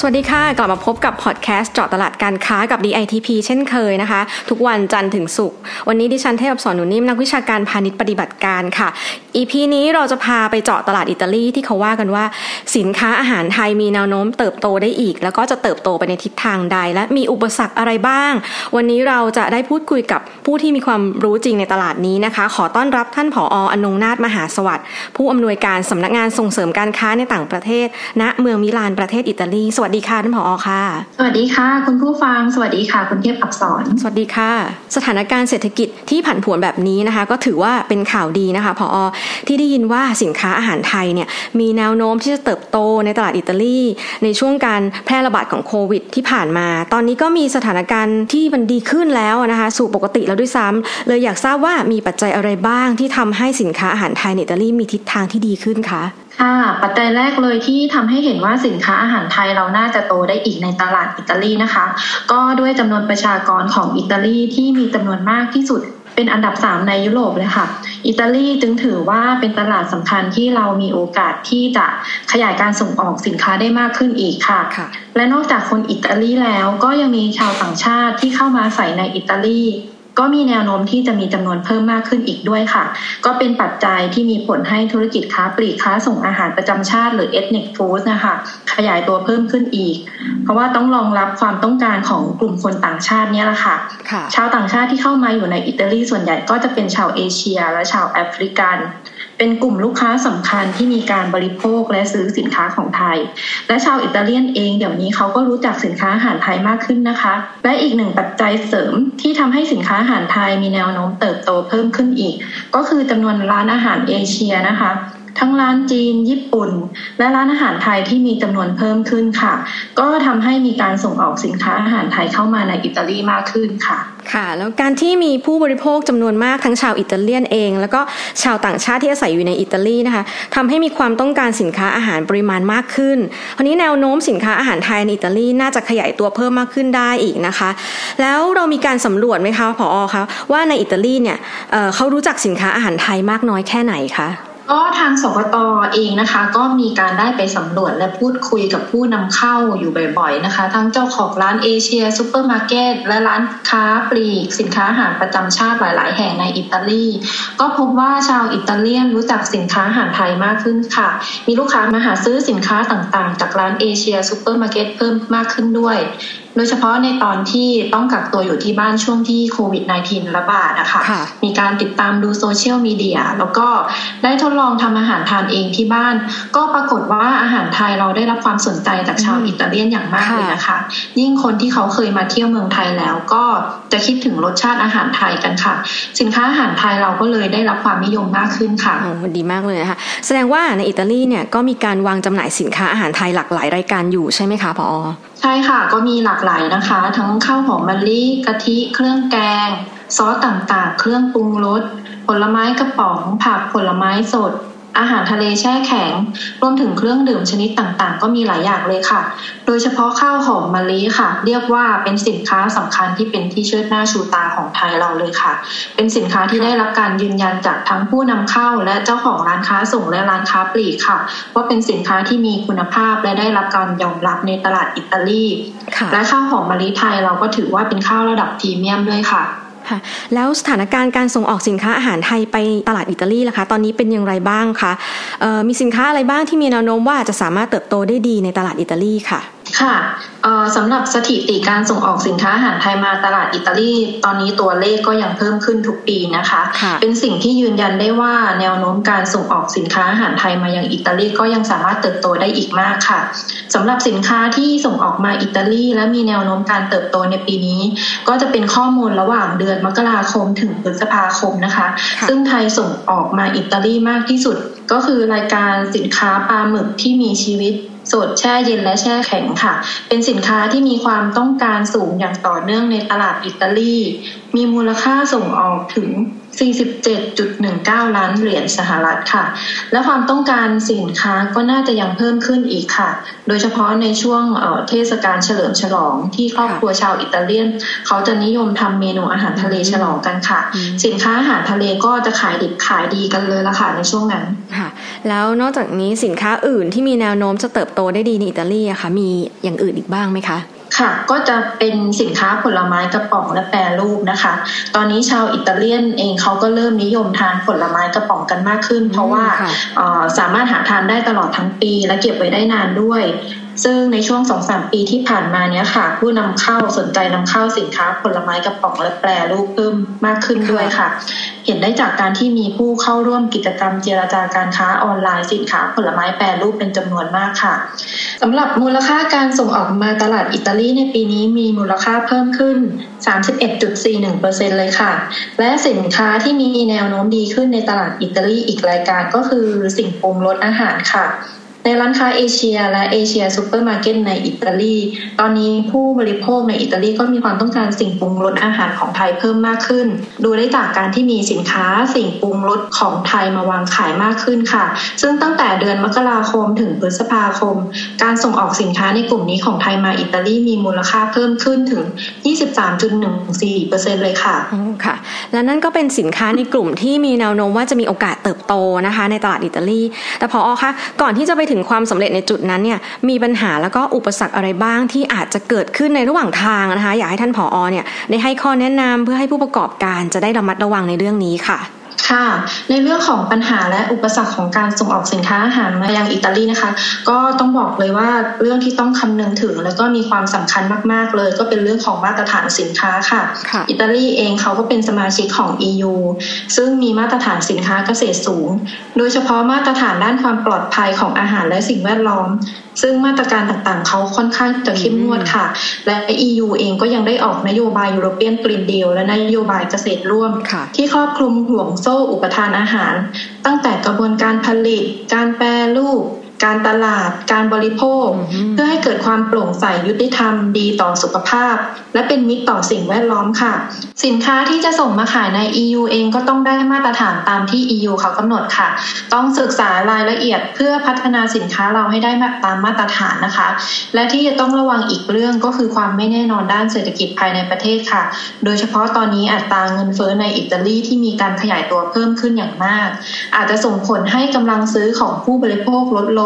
สวัสดีค่ะ กลับมาพบกับพอดแคสต์เจาะตลาดการค้ากับ DITP เช่นเคยนะคะ ทุกวันจันทร์ถึงศุกร์วันนี้ดิฉันเทพสอนหนูนิ่มนักวิชาการพาณิชย์ปฏิบัติการค่ะ EP นี้เราจะพาไปเจาะตลาดอิตาลีที่เขาว่ากันว่า สินค้าอาหารไทยมีแนวโน้มเติบโตได้อีก แล้วก็จะเติบโตไปในทิศทางใด และมีอุปสรรคอะไรบ้าง วันนี้เราจะได้พูดคุยกับผู้ที่มีความรู้จริงในตลาดนี้นะคะ ขอต้อนรับท่านผออนงนาถมหาสวัสดิ์ผู้อำนวยการสำนักงานส่งเสริมการค้าในต่างประเทศ ณเมืองมิลานประเทศอิตาลี สวัสดีค่ะท่านผอค่ะ สวัสดีค่ะ คุณผู้ฟังสวัสดีค่ะ คุณเทพอักษรสวัสดีค่ะ สถานการณ์เศรษฐกิจที่ผันผวนแบบนี้นะคะ ก็ถือว่าเป็นข่าวดีนะคะพอที่ได้ยินว่าสินค้าอาหารไทยเนี่ยมีแนวโน้มที่จะเติบโตในตลาดอิตาลีในช่วงการแพร่ระบาดของโควิด ที่ผ่านมา ตอนนี้ก็มีสถานการณ์ที่มันดีขึ้นแล้วนะคะสู่ปกติแล้วด้วยซ้ำเลยอยากทราบว่ามีปัจจัยอะไรบ้างที่ทำให้สินค้าอาหารไทยในอิตาลีมีทิศทางที่ดีขึ้นคะค่ะปัจจัยแรกเลยที่ทำให้เห็นว่าสินค้าอาหารไทยเราน่าจะโตได้อีกในตลาดอิตาลีนะคะ ก็ด้วยจำนวนประชากรของอิตาลีที่มีจำนวนมากที่สุด เป็นอันดับสามในยุโรปเลยค่ะ อิตาลีจึงถือว่าเป็นตลาดสำคัญที่เรามีโอกาสที่จะขยายการส่งออกสินค้าได้มากขึ้นอีกค่ะคะและนอกจากคนอิตาลีแล้วก็ยังมีชาวต่างชาติที่เข้ามาใส่ในอิตาลี ก็มีแนวโน้มที่จะมีจำนวนเพิ่มมากขึ้นอีกด้วยค่ะ ก็เป็นปัจจัยที่มีผลให้ธุรกิจค้าปลีกค้าส่งอาหารประจำชาติ หรือ ethnic food นะคะขยายตัวเพิ่มขึ้นอีก เพราะว่าต้องรองรับความต้องการของกลุ่มคนต่างชาติเนี่ยแหละค่ะ ชาวต่างชาติที่เข้ามาอยู่ในอิตาลีส่วนใหญ่ก็จะเป็นชาวเอเชีย และชาวแอฟริกัน เป็นกลุ่มลูกค้าสำคัญที่มีการบริโภคและซื้อสินค้าของไทย และชาวอิตาเลียนเองเดี๋ยวนี้เขาก็รู้จักสินค้าอาหารไทยมากขึ้นนะคะ และอีกหนึ่งปัจจัยเสริมที่ทำให้สินค้าอาหารไทยมีแนวโน้มเติบโตเพิ่มขึ้นอีก ก็คือจำนวนร้านอาหารเอเชียนะคะ ทั้งร้านจีน ญี่ปุ่น และร้านอาหารไทยที่มีจำนวนเพิ่มขึ้นค่ะ ก็ทำให้มีการส่งออกสินค้าอาหารไทยเข้ามาในอิตาลีมากขึ้นค่ะ ค่ะ แล้วการที่มีผู้บริโภคจำนวนมากทั้งชาวอิตาเลียนเอง แล้วก็ชาวต่างชาติที่อาศัยอยู่ในอิตาลีนะคะทำให้มีความต้องการสินค้าอาหารปริมาณมากขึ้นคราวนี้แนวโน้มสินค้าอาหารไทยในอิตาลีน่าจะขยายตัวเพิ่มมากขึ้นได้อีกนะคะ แล้วเรามีการสำรวจไหมคะผอ.คะว่าในอิตาลีเนี่ยเขารู้จักสินค้าอาหารไทยมากน้อยแค่ไหนคะ ก็ทางสคต.เองนะคะ ก็มีการได้ไปสำรวจและพูดคุยกับผู้นำเข้าอยู่บ่อยๆนะคะ ทั้งเจ้าของร้านเอเชียซูเปอร์มาร์เก็ตและร้านค้าปลีก สินค้าอาหารประจำชาติหลาย ๆ แห่งในอิตาลี ก็พบว่าชาวอิตาเลียนรู้จักสินค้าอาหารไทยมากขึ้นค่ะ มีลูกค้ามาหาซื้อสินค้าต่างๆ จากร้านเอเชียซูเปอร์มาร์เก็ตเพิ่มมากขึ้นด้วย โดยเฉพาะในตอนที่ต้องกักตัวอยู่ที่บ้านช่วงที่โควิด -19 ระบาดนะคะมีการติดตามดูโซเชียลมีเดียแล้วก็ได้ทดลองทำอาหารทานเองที่บ้าน ก็ปรากฏว่าอาหารไทยเราได้รับความสนใจจากชาวอิตาเลียนอย่างมากเลยนะคะ ยิ่งคนที่เขาเคยมาเที่ยวเมืองไทยแล้วก็จะคิดถึงรสชาติอาหารไทยกันค่ะ สินค้าอาหารไทยเราก็เลยได้รับความนิยมมากขึ้นค่ะโอ้ดีมากเลยนะคะแสดงว่าในอิตาลีเนี่ยก็มีการวางจำหน่ายสินค้าอาหารไทยหลากหลายรายการอยู่ใช่ไหมคะพอใช่ค่ะ ก็มีหลากหลายนะคะ ทั้งข้าวหอมมะลิกะทิเครื่องแกง ซอสต่างๆ เครื่องปรุงรสผลไม้กระป๋อง ผักผลไม้สด อาหารทะเลแช่แข็ง รวมถึงเครื่องดื่มชนิดต่างๆ ก็มีหลายอย่างเลยค่ะ โดยเฉพาะข้าวหอมมะลิค่ะ เรียกว่าเป็นสินค้าสำคัญที่เป็นที่เชิดหน้าชูตาของไทยเราเลยค่ะ เป็นสินค้าที่ได้รับการยืนยันจากทั้งผู้นำเข้า และเจ้าของร้านค้าส่งและร้านค้าปลีกค่ะ ว่าเป็นสินค้าที่มีคุณภาพและได้รับการยอมรับในตลาดอิตาลีและข้าวหอมมะลิไทยเราก็ถือว่าเป็นข้าวระดับพรีเมียมด้วยค่ะ ค่ะแล้วสถานการณ์การส่งออกสินค้าอาหารไทยไปตลาดอิตาลีล่ะคะ ตอนนี้เป็นอย่างไรบ้างคะมีสินค้าอะไรบ้างที่มีแนวโน้มว่าจะสามารถเติบโตได้ดีในตลาดอิตาลีค่ะ ค่ะสำหรับสถิติการส่งออกสินค้าอาหารไทยมาตลาดอิตาลีตอนนี้ตัวเลขก็ยังเพิ่มขึ้นทุกปีนะคะคะเป็นสิ่งที่ยืนยันได้ว่าแนวโน้มการส่งออกสินค้าอาหารไทยมายังอิตาลีก็ยังสามารถเติบโตได้อีกมากค่ะสำหรับสินค้าที่ส่งออกมาอิตาลีและมีแนวโน้มการเติบโตในปีนี้ ก็จะเป็นข้อมูลระหว่างเดือนมกราคมถึงพฤษภาคมนะคะ ซึ่งไทยส่งออกมาอิตาลีมากที่สุด ก็คือรายการสินค้าปลาหมึกที่มีชีวิต สดแช่เย็นและแช่แข็งค่ะ เป็นสินค้าที่มีความต้องการสูงอย่างต่อเนื่องในตลาดอิตาลี มีมูลค่าส่งออกถึง 47.19 ล้านเหรียญสหรัฐค่ะ และความต้องการสินค้าก็น่าจะยังเพิ่มขึ้นอีกค่ะ โดยเฉพาะในช่วงเทศกาลเฉลิมฉลองที่ครอบครัวชาวอิตาเลียน เขาจะนิยมทำเมนูอาหารทะเลฉลองกันค่ะ สินค้าอาหารทะเลก็จะขายดิบขายดีกันเลยละค่ะในช่วงนั้นค่ะ แล้วนอกจากนี้สินค้าอื่นที่มีแนวโน้มจะเติบโตได้ดีในอิตาลีอะคะมีอย่างอื่นอีกบ้างไหมคะ ค่ะ ก็จะเป็นสินค้าผลไม้กระป๋องและแปรรูปนะคะ ตอนนี้ชาวอิตาเลียนเองเขาก็เริ่มนิยมทานผลไม้กระป๋องกันมากขึ้น เพราะว่าสามารถหาทานได้ตลอดทั้งปีและเก็บไว้ได้นานด้วย ซึ่งในช่วงสองสามปีที่ผ่านมาเนี้ยค่ะ ผู้นำเข้าสนใจนำเข้าสินค้าผลไม้กระป๋องและแปรรูปเพิ่มมากขึ้นด้วยค่ะ เห็นได้จากการที่มีผู้เข้าร่วมกิจกรรมเจรจาการค้าออนไลน์สินค้าผลไม้แปรรูปเป็นจำนวนมากค่ะสำหรับมูลค่าการส่งออกมาตลาดอิตาลีในปีนี้มีมูลค่าเพิ่มขึ้น 31.41%เลยค่ะ และสินค้าที่มีแนวโน้มดีขึ้นในตลาดอิตาลีอีกรายการก็คือสิ่งปรุงรสอาหารค่ะ ในร้านค้าเอเชีย และเอเชียซูเปอร์มาร์เก็ตในอิตาลี ตอนนี้ผู้บริโภคในอิตาลีก็มีความต้องการสิ่งปรุงรสอาหารของไทยเพิ่มมากขึ้น ดูได้จากการที่มีสินค้าสิ่งปรุงรสของไทยมาวางขายมากขึ้นค่ะ ซึ่งตั้งแต่เดือนมกราคมถึงพฤษภาคม การส่งออกสินค้าในกลุ่มนี้ของไทยมาอิตาลีมีมูลค่าเพิ่มขึ้นถึง 23.14%เลยค่ะค่ะ และนั่นก็เป็นสินค้าในกลุ่มที่มีแนวโน้มว่าจะมีโอกาสเติบโตนะคะ ในตลาดอิตาลี แต่พออคะก่อนที่จะไปถึงความสำเร็จในจุดนั้นเนี่ยมีปัญหาแล้วก็อุปสรรคอะไรบ้างที่อาจจะเกิดขึ้นในระหว่างทางนะคะ อยากให้ท่านผออเนี่ยได้ให้ข้อแนะนำเพื่อให้ผู้ประกอบการจะได้ระมัดระวังในเรื่องนี้ค่ะ ค่ะ ในเรื่องของปัญหาและอุปสรรคของการส่งออกสินค้าอาหารมายังอิตาลีนะคะ ก็ต้องบอกเลยว่าเรื่องที่ต้องคำนึงถึง แล้วก็มีความสำคัญมาก ๆ เลย ก็เป็นเรื่องของมาตรฐานสินค้าค่ะ อิตาลีเองเขาก็เป็นสมาชิกของ EU ซึ่งมีมาตรฐานสินค้าเกษตรสูง โดยเฉพาะมาตรฐานด้านความปลอดภัยของอาหารและสิ่งแวดล้อม ซึ่งมาตรการต่างๆ เขาค่อนข้างจะเข้มงวดค่ะ และ EU เองก็ยังได้ออกนโยบายยูโรเปียนกรีนเดีลและนโยบายเกษตรร่วม ที่ครอบคลุมห่วงโซ่อุปทานอาหาร ตั้งแต่กระบวนการผลิต การแปรรูป การตลาด การบริโภค เพื่อให้เกิดความโปร่งใสยุติธรรมดีต่อสุขภาพ และเป็นมิตรต่อสิ่งแวดล้อมค่ะ สินค้าที่จะส่งมาขายใน EU เองก็ต้องได้มาตรฐานตามที่ EU เขากำหนดค่ะ ต้องศึกษารายละเอียดเพื่อพัฒนาสินค้าเราให้ได้ตามมาตรฐานนะคะ และที่จะต้องระวังอีกเรื่องก็คือความไม่แน่นอนด้านเศรษฐกิจภายในประเทศค่ะ โดยเฉพาะตอนนี้อัตราเงินเฟ้อในอิตาลีที่มีการขยายตัวเพิ่มขึ้นอย่างมาก อาจจะส่งผลให้กำลังซื้อของผู้บริโภคลดลง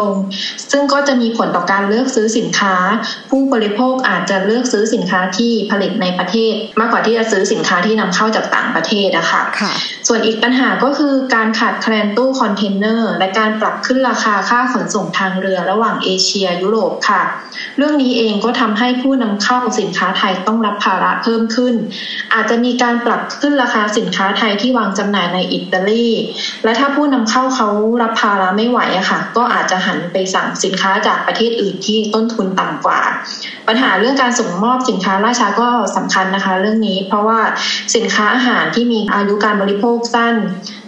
ซึ่งก็จะมีผลต่อการเลือกซื้อสินค้า ผู้บริโภคอาจจะเลือกซื้อสินค้าที่ผลิตในประเทศ มากกว่าที่จะซื้อสินค้าที่นำเข้าจากต่างประเทศนะคะ ค่ะส่วนอีกปัญหาก็คือการขาดแคลนตู้คอนเทนเนอร์และการปรับขึ้นราคาค่าขนส่งทางเรือระหว่างเอเชียยุโรปค่ะ เรื่องนี้เองก็ทำให้ผู้นำเข้าสินค้าไทยต้องรับภาระเพิ่มขึ้น อาจจะมีการปรับขึ้นราคาสินค้าไทยที่วางจำหน่ายในอิตาลีและถ้าผู้นำเข้าเขารับภาระไม่ไหวอะค่ะ ก็อาจจะหันไปสั่งสินค้าจากประเทศอื่นที่ต้นทุนต่ำกว่า ปัญหาเรื่องการส่งมอบสินค้าล่าช้าก็สำคัญนะคะ เรื่องนี้ เพราะว่าสินค้าอาหารที่มีอายุการบริโภคสั้น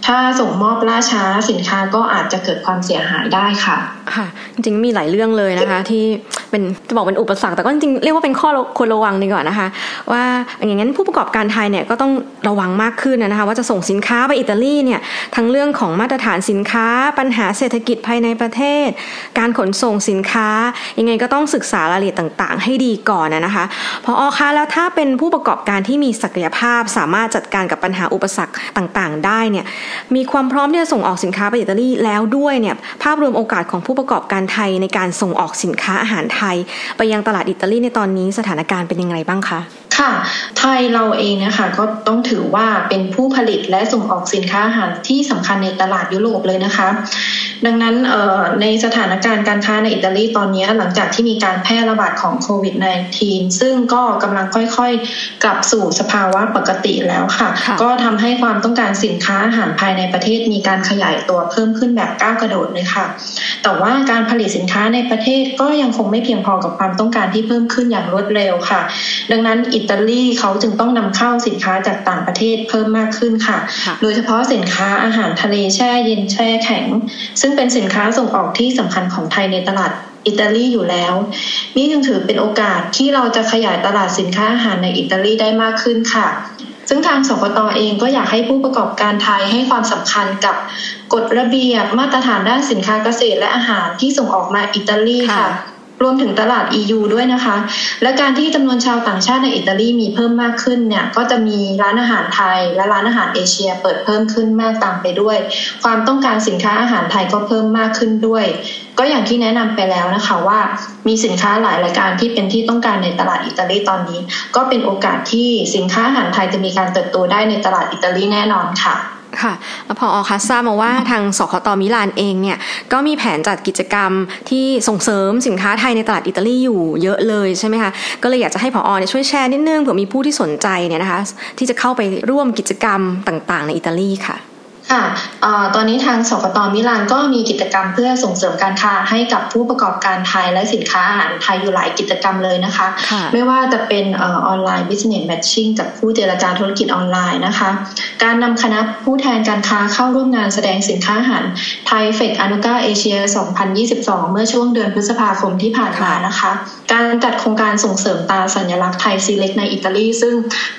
ถ้าส่งมอบล่าช้าสินค้าก็อาจจะเกิดความเสียหายได้ค่ะค่ะ จริงๆมีหลายเรื่องเลยนะคะ ที่เป็นจะบอกเป็นอุปสรรคแต่ก็จริงๆเรียกว่าเป็นข้อควรระวังดีกว่านะคะ ว่าอย่างนั้นผู้ประกอบการไทยเนี่ยก็ต้องระวังมากขึ้นนะคะ ว่าจะส่งสินค้าไปอิตาลีเนี่ยทั้งเรื่องของมาตรฐานสินค้า ปัญหาเศรษฐกิจภายในประเทศ การขนส่งสินค้า ยังไงก็ต้องศึกษารายละเอียดต่างๆ ให้ดีก่อนนะคะพออคะแล้วถ้าเป็นผู้ประกอบการที่มีศักยภาพสามารถจัดการกับปัญหาอุปสรรคต่างๆ ได้เนี่ยมีความพร้อมที่จะส่งออกสินค้าไปอิตาลีแล้วด้วยเนี่ยภาพรวมโอกาสของผู้ประกอบการไทยในการส่งออกสินค้าอาหารไทย ไปยังตลาดอิตาลีในตอนนี้สถานการณ์เป็นยังไงบ้างคะ ค่ะ ไทยเราเองนะคะก็ต้องถือว่าเป็นผู้ผลิตและส่งออกสินค้าอาหารที่สำคัญในตลาดยุโรปเลยนะคะ ดังนั้นในสถานการณ์การค้าในอิตาลีตอนนี้หลังจากที่มีการแพร่ระบาดของโควิด -19 ซึ่งก็กำลังค่อยๆ กลับสู่สภาวะปกติแล้วค่ะก็ทำให้ความต้องการสินค้าอาหารภายในประเทศมีการขยายตัวเพิ่มขึ้นแบบก้าวกระโดดเลยค่ะ แต่ว่าการผลิตสินค้าในประเทศก็ยังคงไม่เพียงพอกับความต้องการที่เพิ่มขึ้นอย่างรวดเร็วค่ะ ดังนั้นอิตาลีเขาจึงต้องนำเข้าสินค้าจากต่างประเทศเพิ่มมากขึ้นค่ะ โดยเฉพาะสินค้าอาหารทะเลแช่เย็นแช่แข็ง ซึ่งเป็นสินค้าส่งออกที่สำคัญของไทยในตลาดอิตาลีอยู่แล้ว นี่จึงถือเป็นโอกาสที่เราจะขยายตลาดสินค้าอาหารในอิตาลีได้มากขึ้นค่ะ ซึ่งทางสกตอเองก็อยากให้ผู้ประกอบการไทยให้ความสำคัญกับกฎระเบียบมาตรฐานด้านสินค้าเกษตรและอาหารที่ส่งออกมาอิตาลีค่ะ รวมถึงตลาด EU ด้วยนะคะ และการที่จำนวนชาวต่างชาติในอิตาลีมีเพิ่มมากขึ้นเนี่ยก็จะมีร้านอาหารไทย และร้านอาหารเอเชียเปิดเพิ่มขึ้นมากตามไปด้วย ความต้องการสินค้าอาหารไทยก็เพิ่มมากขึ้นด้วย ก็อย่างที่แนะนำไปแล้วนะคะว่า มีสินค้าหลายรายการที่เป็นที่ต้องการในตลาดอิตาลีตอนนี้ ก็เป็นโอกาสที่สินค้าอาหารไทยจะมีการเติบโตได้ในตลาดอิตาลีแน่นอนค่ะ ค่ะแล้วพออคัสทราบมาว่าทางสคตมิลานเองเนี่ยก็มีแผนจัดกิจกรรมที่ส่งเสริมสินค้าไทยในตลาดอิตาลีอยู่เยอะเลยใช่ไหมคะก็เลยอยากจะให้พออเนี่ยช่วยแชร์นิดนึงเผื่อมีผู้ที่สนใจเนี่ยนะคะที่จะเข้าไปร่วมกิจกรรมต่างๆ ในอิตาลีค่ะ ค่ะตอนนี้ทางสคต.มิลานก็มีกิจกรรมเพื่อส่งเสริมการค้าให้กับผู้ประกอบการไทยและสินค้าอาหารไทยอยู่หลายกิจกรรมเลยนะคะ ไม่ว่าจะเป็นออนไลน์ business matching กับผู้เจรจาธุรกิจออนไลน์นะคะ การนำคณะผู้แทนการค้าเข้าร่วมงานแสดงสินค้าอาหาร THAIFEX Anuga Asia 2022 เมื่อช่วงเดือนพฤษภาคมที่ผ่านมานะคะ การจัดโครงการส่งเสริมตาสัญลักษณ์ไทยซีเล็กในอิตาลีซึ่ง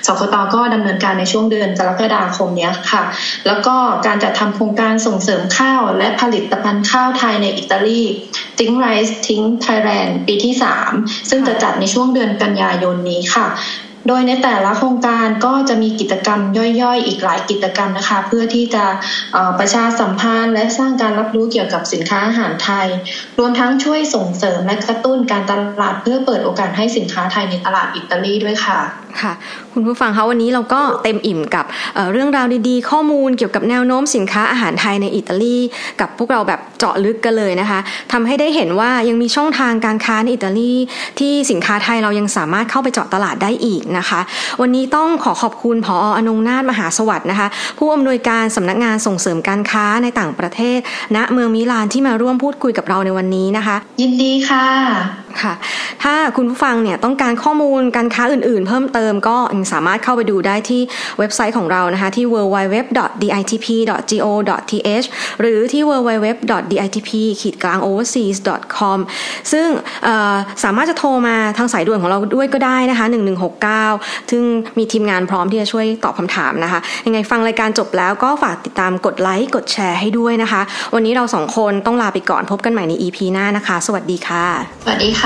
สกตก็ดำเนินการในช่วงเดือนกรกฎาคมนี้ค่ะ แล้วก็การจัดทำโครงการส่งเสริมข้าวและผลิตภัณฑ์ข้าวไทยในอิตาลีทิ้งไรซ์ทิ้งไทยแลนด์ปีที่ 3 ซึ่งจะจัดในช่วงเดือนกันยายนนี้ค่ะ โดยในแต่ละโครงการก็จะมีกิจกรรมย่อยๆ อีกหลายกิจกรรมนะคะ เพื่อที่จะประชาสัมพันธ์ และสร้างการรับรู้เกี่ยวกับสินค้าอาหารไทย รวมทั้งช่วยส่งเสริมและกระตุ้นการตลาดเพื่อเปิดโอกาสให้สินค้าไทยในตลาดอิตาลีด้วยค่ะค่ะ คุณผู้ฟังคะวันนี้เราก็เต็มอิ่มกับเเรื่องราวดีๆ ข้อมูลเกี่ยวกับแนวโน้มสินค้าอาหารไทยในอิตาลี กับพวกเราแบบเจาะลึกกันเลยนะคะทำให้ได้เห็นว่ายังมีช่องทางการค้าในอิตาลี ที่สินค้าไทยเรายังสามารถเข้าไปเจาะตลาดได้อีกนะคะ วันนี้ต้องขอขอบคุณผออนงนาถมหาสวัสดิ์นะคะ ผู้อำนวยการสำนักงานส่งเสริมการค้าในต่างประเทศณเมืองมิลานที่มาร่วมพูดคุยกับเราในวันนี้นะคะ ยินดีค่ะ ค่ะ ถ้าคุณผู้ฟังเนี่ยต้องการข้อมูลการค้าอื่นๆ เพิ่มเติมก็ยังสามารถเข้าไปดูได้ที่เว็บไซต์ของเรานะคะที่ www.ditp.go.th หรือที่ www.ditp-overseas.com ซึ่งสามารถจะโทรมาทางสายด่วนของเราด้วยก็ได้นะคะ 1169 ซึ่งมีทีมงานพร้อมที่จะช่วยตอบคำถามนะคะ ยังไงฟังรายการจบแล้วก็ฝากติดตามกดไลค์กดแชร์ให้ด้วยนะคะ วันนี้เราสองคนต้องลาไปก่อนพบกันใหม่ใน EP หน้านะคะ สวัสดีค่ะ สวัสดีค่ะ